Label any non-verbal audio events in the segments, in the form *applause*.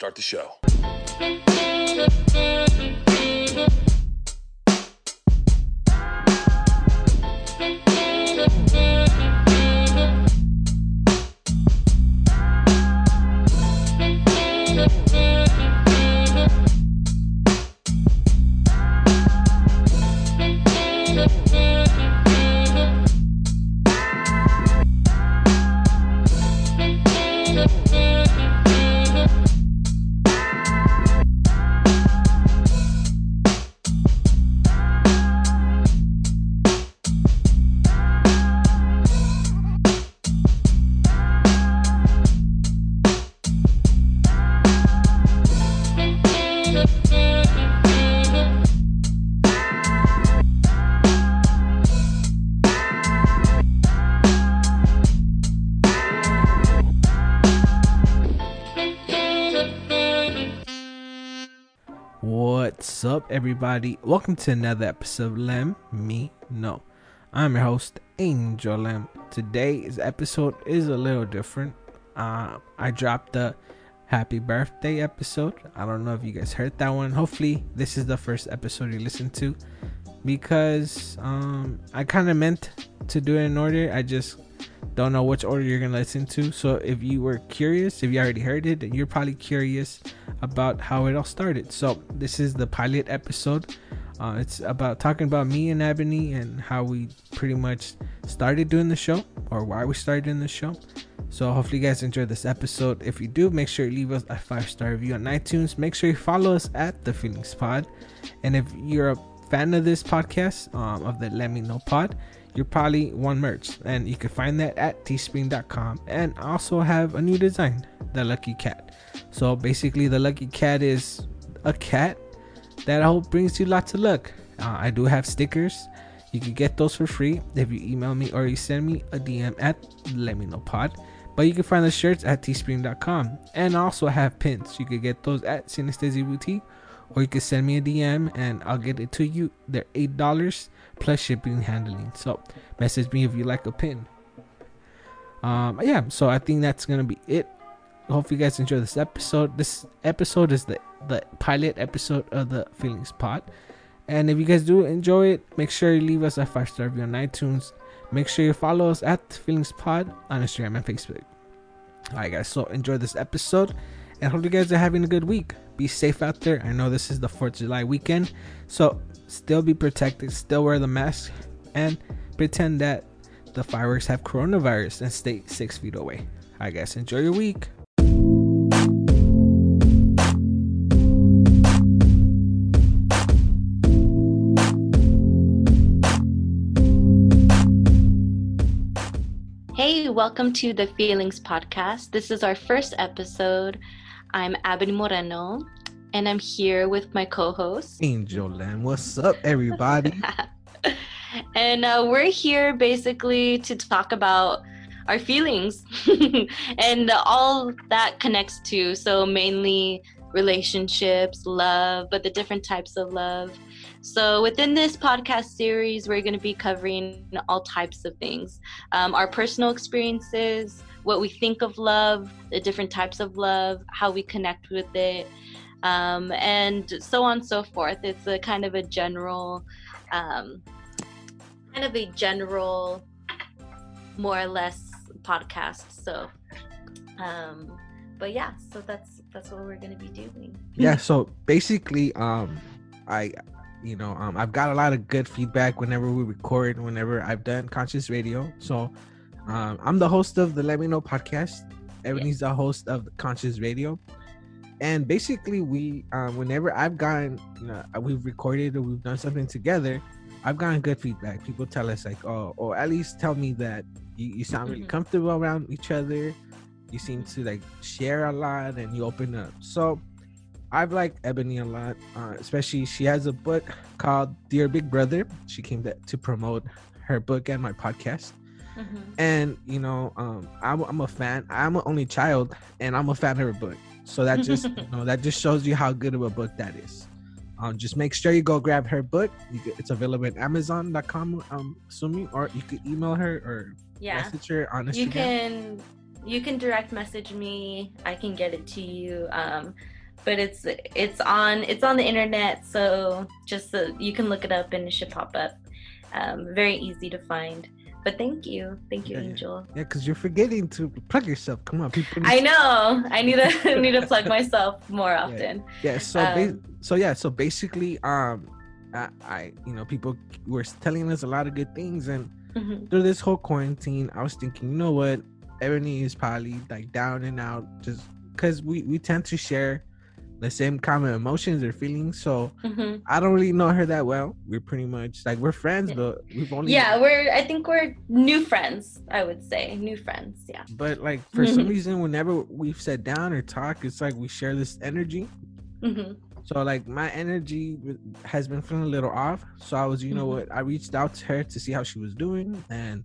Start the show. What's up, everybody? Welcome to another episode of Lem Me Know. I'm your host, Angel Lem. Today's episode is a little different. Uh, I dropped the happy birthday episode. I don't know if you guys heard that one. Hopefully, this is the first episode you listen to because um, I kind of meant to do it in order. I just don't know which order you're gonna listen to. So if you were curious, if you already heard it, then you're probably curious about how it all started. So this is the pilot episode. Uh, it's about talking about me and Ebony and how we pretty much started doing the show or why we started doing the show. So hopefully you guys enjoyed this episode. If you do, make sure you leave us a five star review on iTunes. Make sure you follow us at the Feelings Pod. And if you're a fan of this podcast, um, of the Let Me Know Pod, you probably want merch and you can find that at teespring.com and also have a new design the lucky cat. So basically the lucky cat is a cat that I hope brings you lots of luck. Uh, i do have stickers. You can get those for free if you email me or you send me a dm at let me know pod. But you can find the shirts at teespring.com and also have pins. You can get those at synesthesia boutique or you can send me a dm and i'll get it to you they're eight dollars plus shipping and handling. So message me if you like a pin. Um, yeah, so I think that's gonna be it. Hope you guys enjoy this episode. This episode is the the pilot episode of the Feelings Pod. And if you guys do enjoy it, make sure you leave us a five star review on iTunes. Make sure you follow us at Feelings Pod on Instagram and Facebook. Alright guys, so enjoy this episode and hope you guys are having a good week. Be safe out there. I know this is the 4th of July weekend, so still be protected, still wear the mask, and pretend that the fireworks have coronavirus and stay six feet away. I guess enjoy your week. Hey, welcome to the Feelings Podcast. This is our first episode. I'm Abby Moreno, and I'm here with my co-host Angel Land. What's up, everybody? *laughs* and uh, we're here basically to talk about our feelings *laughs* and all that connects to. So mainly relationships, love, but the different types of love. So within this podcast series, we're going to be covering all types of things: um, our personal experiences, what we think of love, the different types of love, how we connect with it um, and so on and so forth. It's a kind of a general, um, kind of a general, more or less podcast. So, um, but yeah, so that's that's what we're gonna be doing. yeah. So basically, um, I, you know, um, I've got a lot of good feedback whenever we record, whenever I've done conscious radio. So, um, I'm the host of the Let Me Know podcast. Abeni's the host of Conscious Radio and basically we um, whenever i've gotten you know we've recorded or we've done something together i've gotten good feedback people tell us like oh or at least tell me that you, you sound really mm-hmm. comfortable around each other you seem to like share a lot and you open up so i've liked Abeni a lot uh, especially she has a book called dear big brother she came to, to promote her book and my podcast mm-hmm. and you know um, I'm, I'm a fan i'm an only child and i'm a fan of her book so that just *laughs* you know that just shows you how good of a book that is. Um, just make sure you go grab her book. It's available at Amazon.com. Um, assuming, or you could email her or yeah. message her on Instagram. You can you can direct message me. I can get it to you. Um, but it's it's on it's on the internet, so just so you can look it up and it should pop up. Um, very easy to find. But thank you, thank you, Yeah, yeah. Angel. Yeah, because you're forgetting to plug yourself. Come on, people. I know. I need to *laughs* need to plug myself more often. Yeah. So, ba- Um, so yeah. So basically, um, I, I, you know, people were telling us a lot of good things, and Mhm. through this whole quarantine, I was thinking, you know what, Abeni is probably like down and out, just because we we tend to share the same common emotions or feelings. So Mhm. I don't really know her that well. We're pretty much like we're friends, Yeah. but we've only Yeah, we're. I think we're new friends. I would say new friends. Yeah. But like for some Mhm. reason, whenever we've sat down or talk, it's like we share this energy. hmm So like my energy has been feeling a little off. So I was, you know Mhm. what, I reached out to her to see how she was doing, and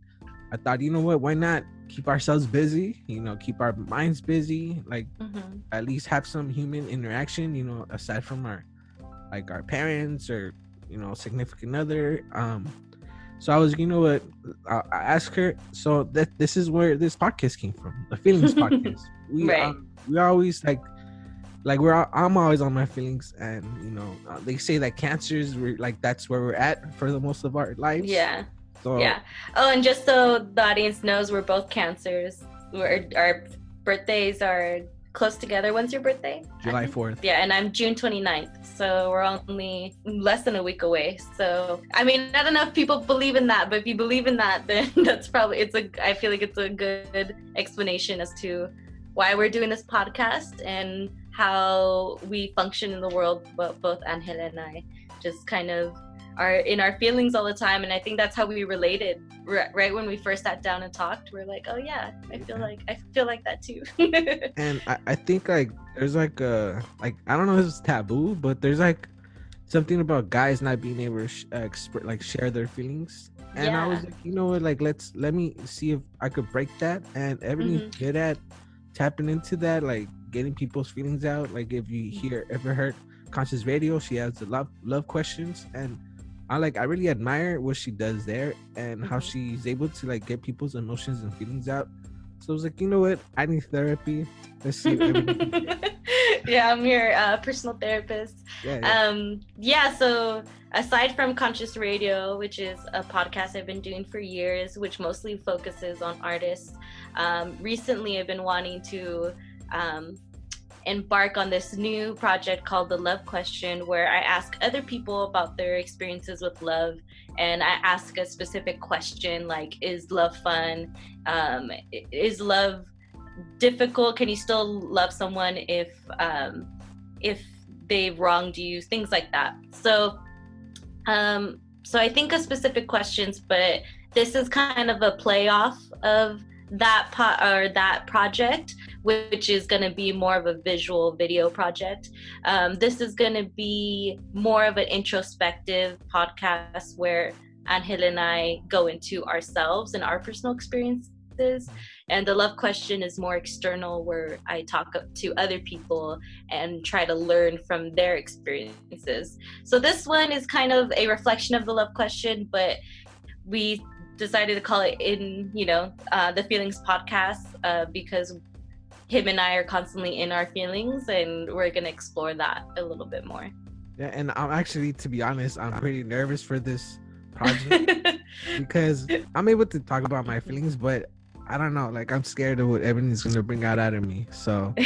I thought, you know what, why not keep ourselves busy? You know, keep our minds busy. Like hmm at least have some human interaction. You know, aside from our like our parents or you know significant other. Um, so I was, you know what, I, I asked her. So that this is where this podcast came from, the feelings *laughs* podcast. We Right. um, we always like like we're I'm always on my feelings, and you know uh, they say that cancers we're like that's where we're at for the most of our lives. Yeah. So Yeah. Oh, and just so the audience knows, we're both cancers. We're, our birthdays are close together. When's your birthday? July fourth. Yeah, and I'm June 29th. So we're only less than a week away. So, I mean, don't enough people believe in that, but if you believe in that, *laughs* then that's probably, it's a, I feel like it's a good explanation as to why we're doing this podcast and how we function in the world, but both Angela and I just kind of are in our feelings all the time. And I think that's how we related right, right when we first sat down and talked. We're like, oh yeah, I feel like, I feel like that too. *laughs* and I, I think like there's like a like I don't know if it's taboo, but there's like something about guys not being able to sh- uh, exp- like share their feelings. And I was like, you know what, like let's let me see if I could break that. And Abeni's Mhm. good at tapping into that, like getting people's feelings out. Like if you hear ever heard Conscious Radio, she has the love love questions and. I like I really admire what she does there and how Mhm. she's able to like get people's emotions and feelings out. So I was like, you know what? I need therapy. Let's see. *laughs* yeah, I'm your uh, personal therapist. yeah, yeah. Um, yeah, so aside from Conscious Radio, which is a podcast I've been doing for years, which mostly focuses on artists, um, recently I've been wanting to um, embark on this new project called The Love Question, where I ask other people about their experiences with love. And I ask a specific question like, is love fun? Um, is love difficult? Can you still love someone if um, if they've wronged you? Things like that. So, um, so I think of specific questions, but this is kind of a playoff of that po- or that project, which is going to be more of a visual video project. Um, this is going to be more of an introspective podcast where Angel and I go into ourselves and our personal experiences. And the love question is more external, where I talk to other people and try to learn from their experiences. So this one is kind of a reflection of the love question, but we decided to call it in, you know, uh, the feelings podcast uh, because him and I are constantly in our feelings, and we're gonna explore that a little bit more. yeah. And I'm actually, to be honest, I'm pretty nervous for this project *laughs* because I'm able to talk about my feelings, but I don't know. Like I'm scared of what Abeni's gonna bring out out of me. So *laughs*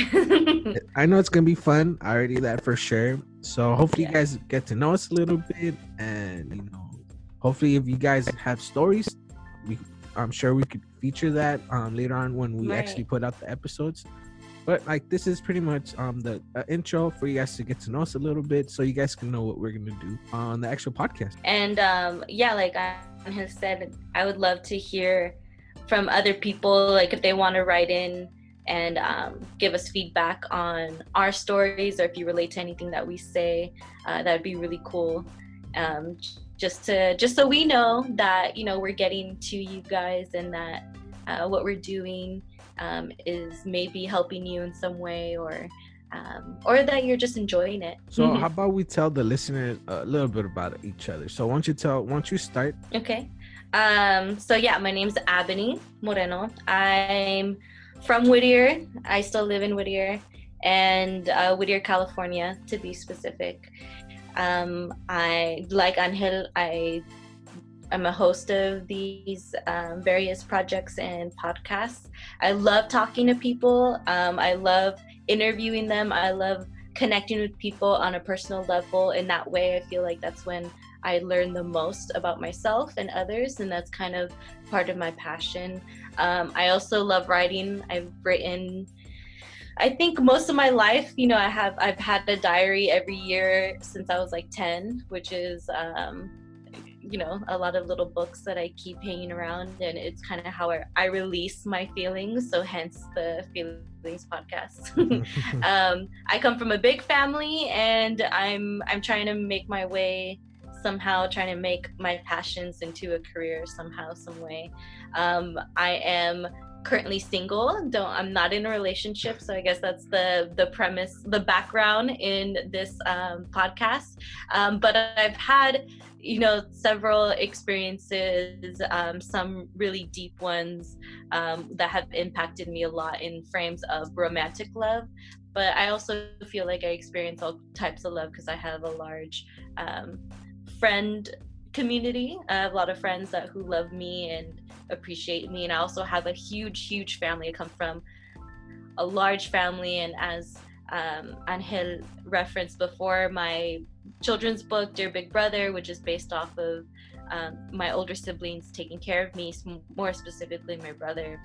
I know it's gonna be fun. I already that for sure. So hopefully Yeah. you guys get to know us a little bit, and you know, hopefully if you guys have stories, we I'm sure we could feature that um later on when we actually put out the episodes. But like this is pretty much um the uh, intro for you guys to get to know us a little bit, so you guys can know what we're gonna do on the actual podcast. and um, yeah, like I have said, I would love to hear from other people, like if they want to write in and um, give us feedback on our stories, or if you relate to anything that we say, uh, that would be really cool. Um, just to just so we know that you know we're getting to you guys and that uh, what we're doing um, is maybe helping you in some way, or um, or that you're just enjoying it. So how about we tell the listeners a little bit about each other? So why don't you tell? Why don't you start? Okay. Um, so yeah, my name's Abeni Moreno. I'm from Whittier. I still live in Whittier and uh, Whittier, California, to be specific. Um, I like Angel. I am a host of these um, various projects and podcasts. I love talking to people. Um, I love interviewing them. I love connecting with people on a personal level. In that way, I feel like that's when I learn the most about myself and others, and that's kind of part of my passion. Um, I also love writing. I've written I think most of my life, you know, I have I've had a diary every year since I was like 10, which is um you know, a lot of little books that I keep hanging around and it's kind of how I, I release my feelings, so hence the feelings podcast. *laughs* *laughs* um I come from a big family and I'm I'm trying to make my way somehow trying to make my passions into a career somehow some way um, i am currently single. Don't i'm not in a relationship so i guess that's the the premise the background in this um, podcast. Um, but i've had you know several experiences um, some really deep ones um, that have impacted me a lot in frames of romantic love. But i also feel like i experience all types of love because i have a large um, friend community. I have a lot of friends that who love me and appreciate me. And I also have a huge, huge family. I come from a large family, and as um, Angel referenced before, my children's book, Dear Big Brother, which is based off of um, my older siblings taking care of me, more specifically my brother.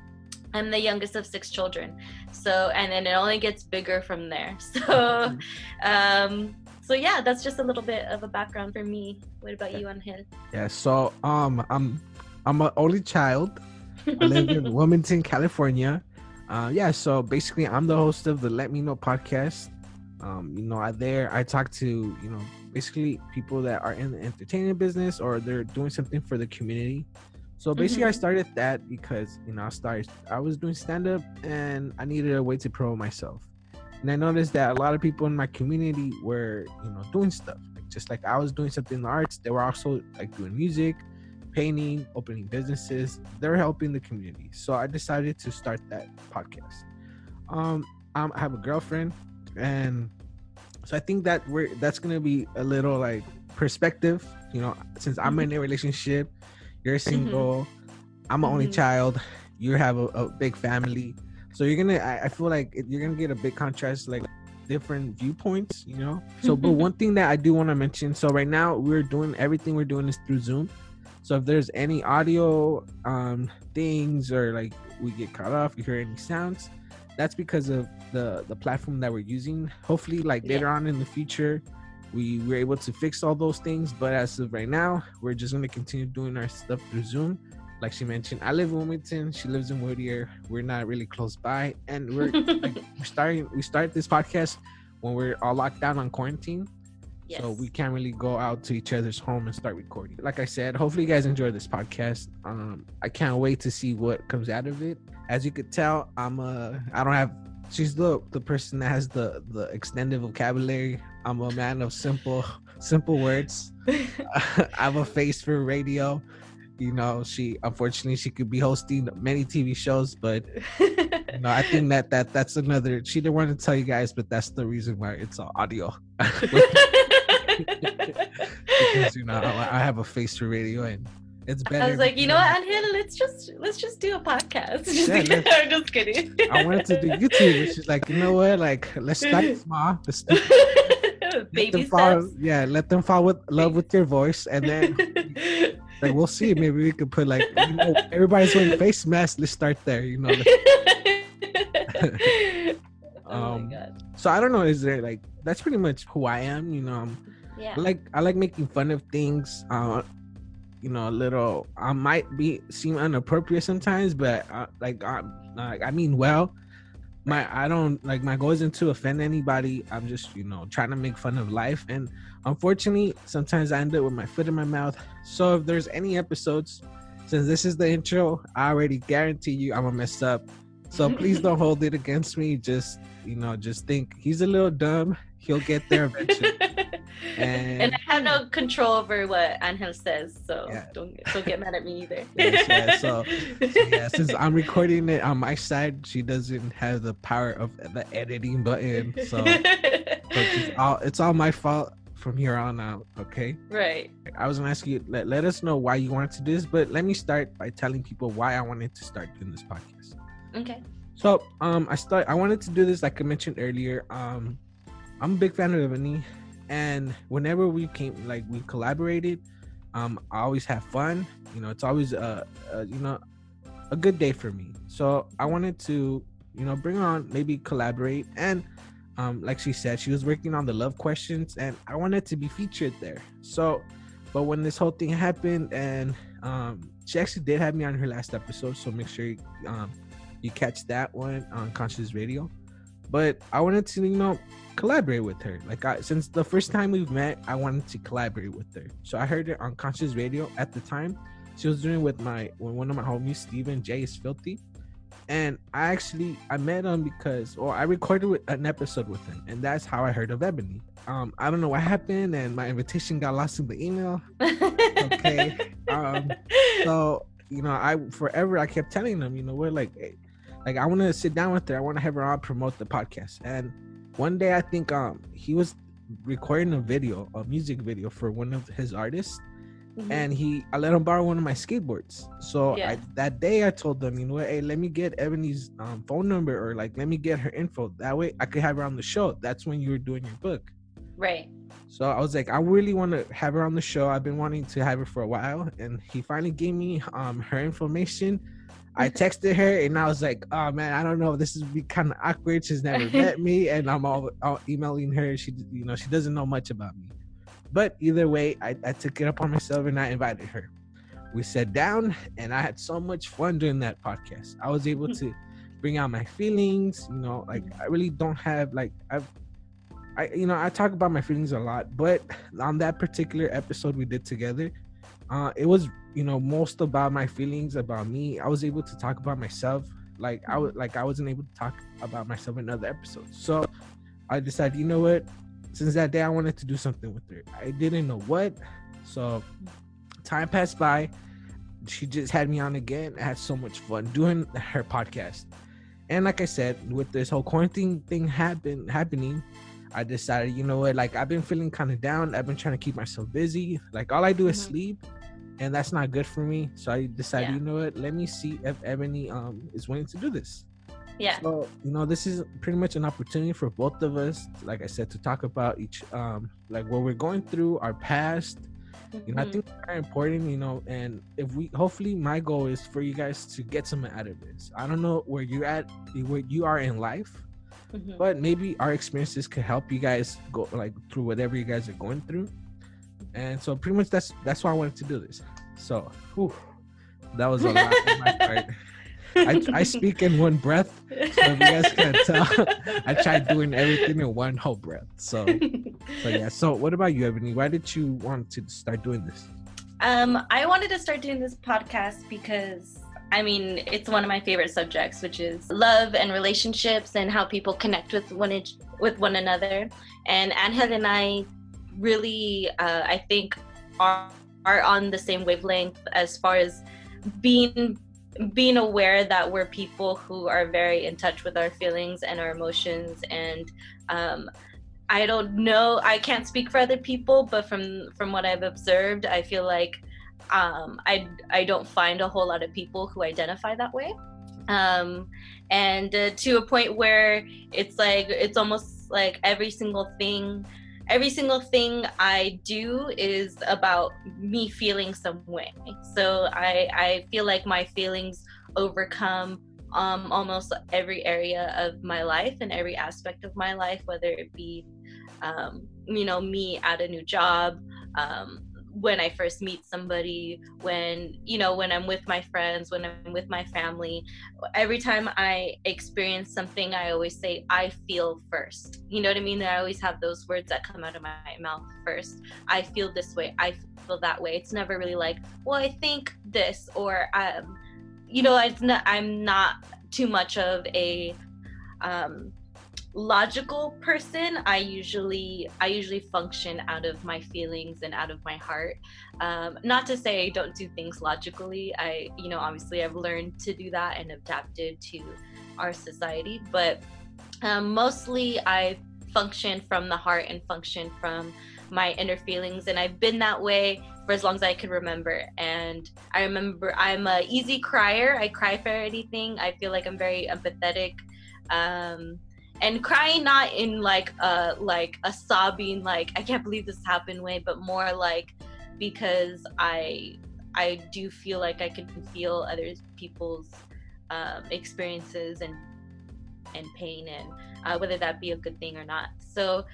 I'm the youngest of six children, so and then it only gets bigger from there. *laughs* So, um, so yeah, that's just a little bit of a background for me. What about you, Angel? Yeah, so um, I'm I'm an only child. I live in *laughs* Wilmington, California. Uh, yeah, so basically, I'm the host of the Let Me Know podcast. Um, you know, I there I talk to you know basically people that are in the entertainment business or they're doing something for the community. So basically, mm-hmm. I started that because you know I started I was doing stand up and I needed a way to promote myself. And I noticed that a lot of people in my community were you know doing stuff like, just like I was doing something in the arts. They were also like doing music painting, opening businesses. They're helping the community. So I decided to start that podcast. Um, I have a girlfriend, and so I think that we're that's gonna be a little like perspective. You know, since I'm in a relationship, you're mm-hmm. single, mm-hmm. I'm an only mm-hmm. child, you have a, a, big family, so you're gonna. I, I feel like you're gonna get a big contrast, like different viewpoints. You know. So, but *laughs* one thing that I do want to mention. So right now we're doing everything we're doing is through Zoom. So if there's any audio um, things or like we get cut off, you hear any sounds, that's because of the the platform that we're using. Hopefully, like later yeah. on in the future, we were able to fix all those things. But as of right now, we're just gonna continue doing our stuff through Zoom. Like she mentioned, I live in Wilmington. She lives in Whittier. We're not really close by, and we're *laughs* like, we're starting. We start this podcast when we're all locked down on quarantine. Yes. So we can't really go out to each other's home and start recording. Like I said, hopefully you guys enjoy this podcast. Um, I can't wait to see what comes out of it. As you could tell, I'm a I don't have she's the the person that has the the extended vocabulary. I'm a man of simple simple words. *laughs* *laughs* I have a face for radio. You know, she unfortunately she could be hosting many TV shows, but *laughs* you know, I think that that that's another. She didn't want to tell you guys, but that's the reason why it's all audio. *laughs* because you know I, I, have a face for radio and it's better. I was like, you know what, Angel, let's just let's just do a podcast. Just, yeah, *laughs* I'm just kidding. I wanted to do YouTube. She's like, you know what, like let's start small. Let's do, Baby steps. Fall, yeah, let them fall with love with your voice, and then like we'll see. Maybe we could put like you know, everybody's wearing face masks. Let's start there. You know. *laughs* oh um, my god. So I don't know. Is there like that's pretty much who I am. You know. I'm, yeah. I like I like making fun of things. Uh, you know, a little. I might be seem inappropriate sometimes, but uh, like I, like I mean well. My I don't like my goal isn't to offend anybody. I'm just you know trying to make fun of life, and unfortunately, sometimes I end up with my foot in my mouth. So if there's any episodes, since this is the intro, I already guarantee you I'm gonna mess up. So please don't hold it against me. Just you know, just think he's a little dumb. He'll get there eventually. and, *laughs* and, I have no control over what Angel says, so yeah. don't don't get mad at me either. *laughs* yes, yeah, so, so, yeah, since I'm recording it on my side, she doesn't have the power of the editing button, so, so it's all it's all my fault from here on out. Okay. Right. I was gonna ask you let, let us know why you wanted to do this, but let me start by telling people why I wanted to start doing this podcast. Okay. So um I start I wanted to do this like I mentioned earlier. Um I'm a big fan of Abeni and whenever we came like we collaborated, um I always have fun. You know, it's always uh, uh you know a good day for me. So I wanted to, you know, bring on maybe collaborate and um, like she said, she was working on the love questions, and I wanted to be featured there. So, but when this whole thing happened, and um, she actually did have me on her last episode, so make sure you, um, you catch that one on Conscious Radio. But I wanted to, you know, collaborate with her. Like, I, since the first time we've met, I wanted to collaborate with her. So I heard it on Conscious Radio at the time. She was doing with my with one of my homies, Steven J is filthy and I actually I met him because or I recorded an episode with him, and that's how I heard of Abeni. Um, I don't know what happened, and my invitation got lost in the email. okay, um, so you know, I forever I kept telling them, you know, we're like, hey, like I want to sit down with her, I want to have her on promote the podcast, and one day I think um he was recording a video, a music video for one of his artists Mm-hmm. and he I let him borrow one of my skateboards. So yeah. I, that day I told them, you know what, hey, let me get Abeni's um, phone number or like let me get her info. That way I could have her on the show. That's when you were doing your book. Right. So I was like, I really want to have her on the show. I've been wanting to have her for a while, and he finally gave me um her information. I *laughs* texted her and I was like, "Oh man, I don't know. This is be kind of awkward. She's never *laughs* met me, and I'm all, all emailing her. She, you know, she doesn't know much about me." But either way, I, I took it upon myself and I invited her. We sat down and I had so much fun doing that podcast. I was able to bring out my feelings, you know, like I really don't have like I've I you know, I talk about my feelings a lot, but on that particular episode we did together, uh it was, you know, most about my feelings about me. I was able to talk about myself like I was like I wasn't able to talk about myself in other episodes. So I decided, you know what? Since that day I wanted to do something with her. I didn't know what. So time passed by. She just had me on again. I had so much fun doing her podcast. And like I said, with this whole quarantine thing happen happening, I decided, you know what, like I've been feeling kind of down. I've been trying to keep myself busy. Like all I do is mm-hmm. sleep, and that's not good for me. So I decided, yeah. you know what, let me see if Abeni um is willing to do this. Yeah. So, you know, this is pretty much an opportunity for both of us, like I said, to talk about each, um, like what we're going through, our past. Mm-hmm. You know, I think it's very important, you know, and if we, hopefully, my goal is for you guys to get something out of this. I don't know where you're at, where you are in life, mm-hmm. but maybe our experiences could help you guys go like through whatever you guys are going through. And so, pretty much, that's that's why I wanted to do this. So, whew, that was a lot on my *laughs* part. I, I speak in one breath. So if you guys can tell, *laughs* I tried doing everything in one whole breath. So, so yeah. So, what about you, Abeni? Why did you want to start doing this? Um, I wanted to start doing this podcast because I mean, it's one of my favorite subjects, which is love and relationships and how people connect with one with one another. And Angel and I really, uh, I think, are are on the same wavelength as far as being being aware that we're people who are very in touch with our feelings and our emotions and um, i don't know i can't speak for other people but from from what i've observed i feel like um, i i don't find a whole lot of people who identify that way. Um, and uh, to a point where it's like it's almost like every single thing every single thing I do is about me feeling some way. So I, I feel like my feelings overcome um, almost every area of my life and every aspect of my life, whether it be, um, you know, me at a new job, um, when I first meet somebody, when, you know, when I'm with my friends, when I'm with my family, every time I experience something, I always say, I feel first. You know what I mean? I always have those words that come out of my mouth first. I feel this way. I feel that way. It's never really like, well, I think this, or, um, you know, not, I'm not too much of a, um, logical person i usually i usually function out of my feelings and out of my heart. Um, not to say i don't do things logically. I you know obviously i've learned to do that and adapted to our society but um, mostly i function from the heart and function from my inner feelings and i've been that way for as long as i can remember. And i remember i'm a easy crier. I cry for anything. I feel like i'm very empathetic. Um, and crying not in like a like a sobbing like i can't believe this happened way but more like because i i do feel like i can feel other people's um, experiences and and pain and uh, whether that be a good thing or not. So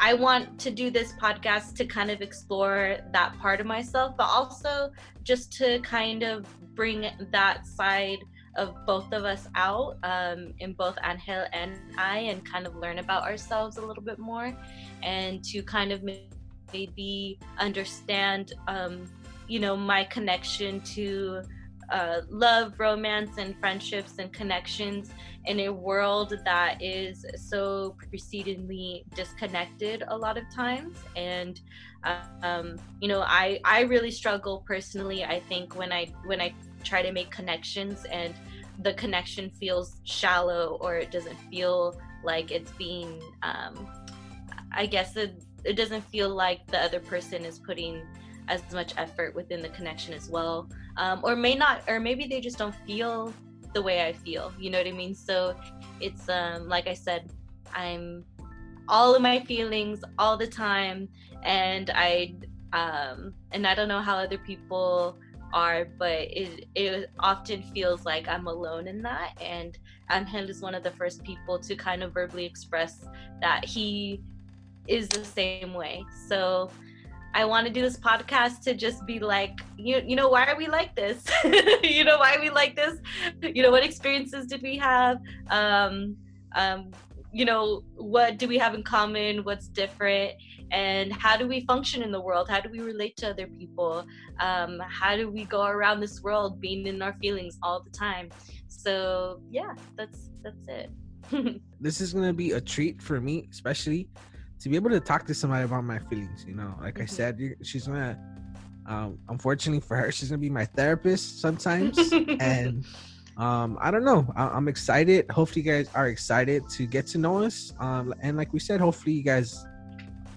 i want to do this podcast to kind of explore that part of myself but also just to kind of bring that side of both of us out um, in both Angel and I and kind of learn about ourselves a little bit more and to kind of maybe understand, um, you know, my connection to uh, love, romance, and friendships and connections in a world that is so precedingly disconnected a lot of times. And um, you know, I I really struggle personally. I think when I when I try to make connections and the connection feels shallow or it doesn't feel like it's being um, i guess it, it doesn't feel like the other person is putting as much effort within the connection as well. Um, or may not or maybe they just don't feel the way i feel you know what i mean? So it's um, like i said i'm all of my feelings all the time and i um, and i don't know how other people are, but it it often feels like I'm alone in that. And Angel is one of the first people to kind of verbally express that he is the same way. So I want to do this podcast to just be like, you, you know, why are we like this? *laughs* you know, why are we like this? You know, what experiences did we have? Um, um, you know, what do we have in common? What's different? and how do we function in the world how do we relate to other people um, how do we go around this world being in our feelings all the time so yeah that's that's it *laughs* this is gonna be a treat for me especially to be able to talk to somebody about my feelings you know like mm-hmm. i said she's gonna um, unfortunately for her she's gonna be my therapist sometimes *laughs* and um, I don't know. I- am excited. Hopefully, you guys are excited to get to know us. Um, and like we said, hopefully, you guys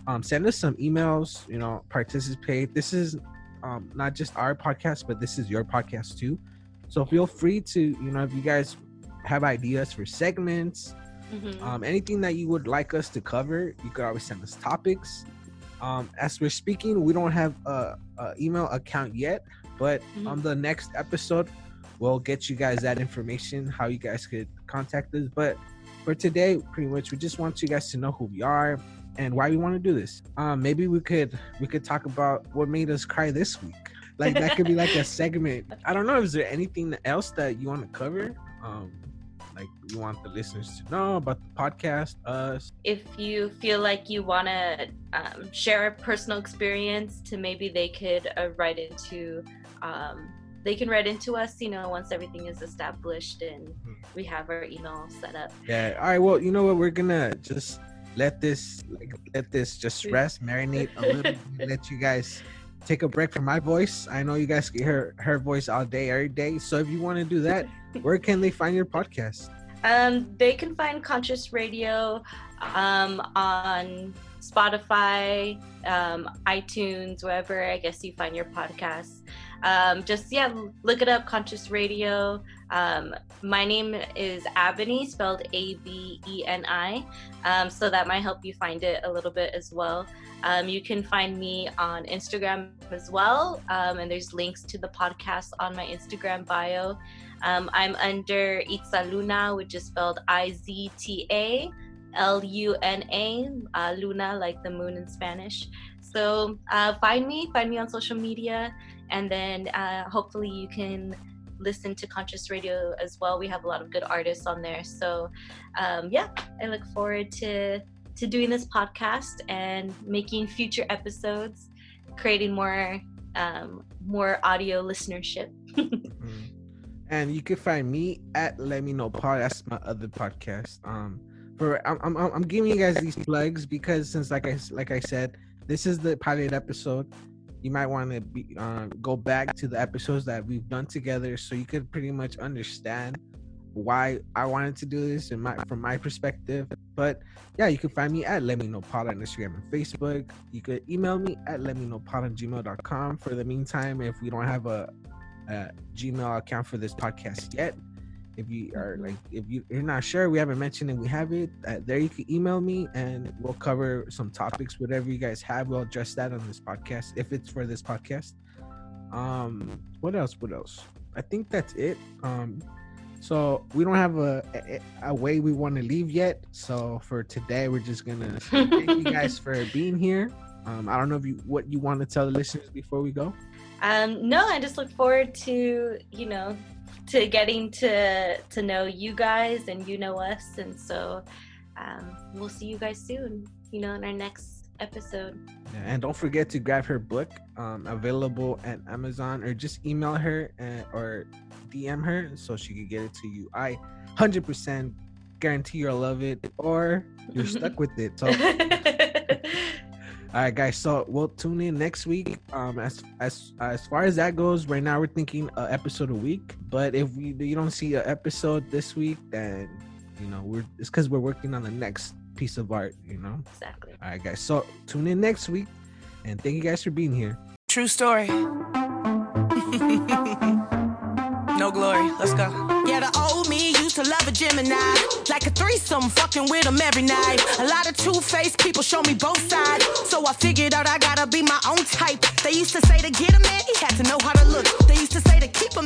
um, send us some emails you know participate this is um, not just our podcast but this is your podcast too so feel free to you know if you guys have ideas for segments mm-hmm. um, anything that you would like us to cover you could always send us topics um, as we're speaking we don't have a, a email account yet but mm-hmm. on the next episode we'll get you guys that information how you guys could contact us but for today pretty much we just want you guys to know who we are and why we want to do this. Um, maybe we could we could talk about what made us cry this week. Like that could be like a *laughs* segment. I don't know. Is there anything else that you want to cover? Um, like we want the listeners to know about the podcast, us. If you feel like you want to um, share a personal experience, to maybe they could uh, write into. Um, they can write into us, you know, once everything is established and mm-hmm. we have our email set up. Yeah. All right. Well, you know what? We're gonna just let this like, let this just rest, marinate a little, *laughs* let you guys take a break from my voice. I know you guys can hear her voice all day, every day. So if you want to do that, *laughs* where can they find your podcast? Um, they can find Conscious Radio um, on Spotify, um, iTunes, wherever I guess you find your podcasts. Um, just yeah, look it up, Conscious Radio. Um, my name is Abeni, spelled A B E N I, um, so that might help you find it a little bit as well. Um, you can find me on Instagram as well, um, and there's links to the podcast on my Instagram bio. Um, I'm under Izta Luna, which is spelled I Z T A L U N A, uh, Luna, like the moon in Spanish. So uh, find me, find me on social media, and then uh, hopefully you can listen to Conscious Radio as well. We have a lot of good artists on there. So, um, yeah, I look forward to to doing this podcast and making future episodes, creating more um, more audio listenership. *laughs* mm-hmm. And you can find me at Let Me Know Pod. That's my other podcast. Um, for I'm, I'm I'm giving you guys these plugs because since like I like I said, this is the pilot episode. You might want to be uh, go back to the episodes that we've done together, so you could pretty much understand why I wanted to do this and my from my perspective. But yeah, you can find me at let me know pod on Instagram and Facebook. You could email me at let me know pod on gmail.com. For the meantime, if we don't have a, a Gmail account for this podcast yet, if you are like if you, you're not sure we haven't mentioned it we have it uh, there you can email me and we'll cover some topics whatever you guys have we'll address that on this podcast if it's for this podcast. Um what else what else? I think that's it. Um so we don't have a a, a way we want to leave yet so for today we're just gonna *laughs* thank you guys for being here. Um i don't know if you what you want to tell the listeners before we go. Um no i just look forward to you know to getting to to know you guys and you know us. And so um, we'll see you guys soon you know in our next episode. Yeah, and don't forget to grab her book um, available at amazon or just email her and, or dm her so she can get it to you. I 100% guarantee you'll love it or you're *laughs* stuck with it. So *laughs* all right guys so we'll tune in next week. Um as as as far as that goes right now we're thinking a episode a week but if we you don't see an episode this week then you know we're it's because we're working on the next piece of art you know? Exactly. All right guys so tune in next week and thank you guys for being here. True story. *laughs* No glory. Let's go. Yeah the old me used to love a gemini. Like a threesome fucking with him every night. A lot of two-faced people show me both sides. So i figured out i gotta be my own type. They used to say to get a man he had to know how to look. They used to say to keep a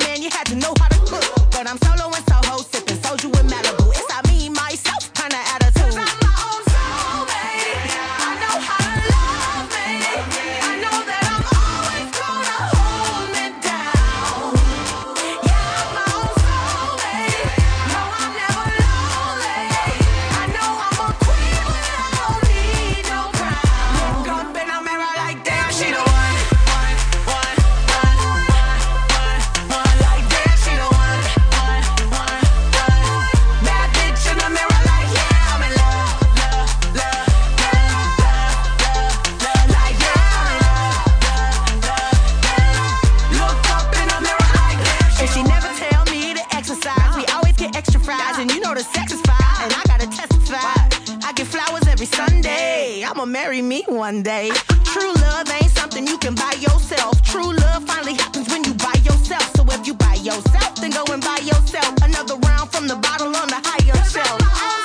True love ain't something you can buy yourself. True love finally happens when you buy yourself. So if you buy yourself, then go and buy yourself another round from the bottle on the higher shelf.